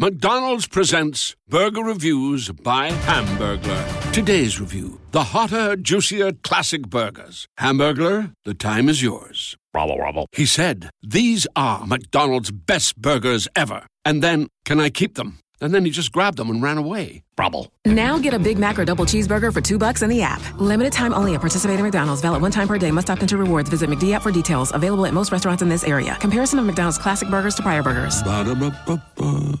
McDonald's presents Burger Reviews by Hamburglar. Today's review the hotter, juicier classic burgers. Hamburglar, the time is yours. Bravo, bravo. He said, These are McDonald's best burgers ever. And then, can I keep them? And then he just grabbed them and ran away. Bravo. Now get a Big Mac or double cheeseburger for two bucks in the app. Limited time only at participating McDonald's. Valid one time per day. Must opt into rewards. Visit McD app for details. Available at most restaurants in this area. Comparison of McDonald's classic burgers to prior burgers. Ba-da-ba-ba-ba.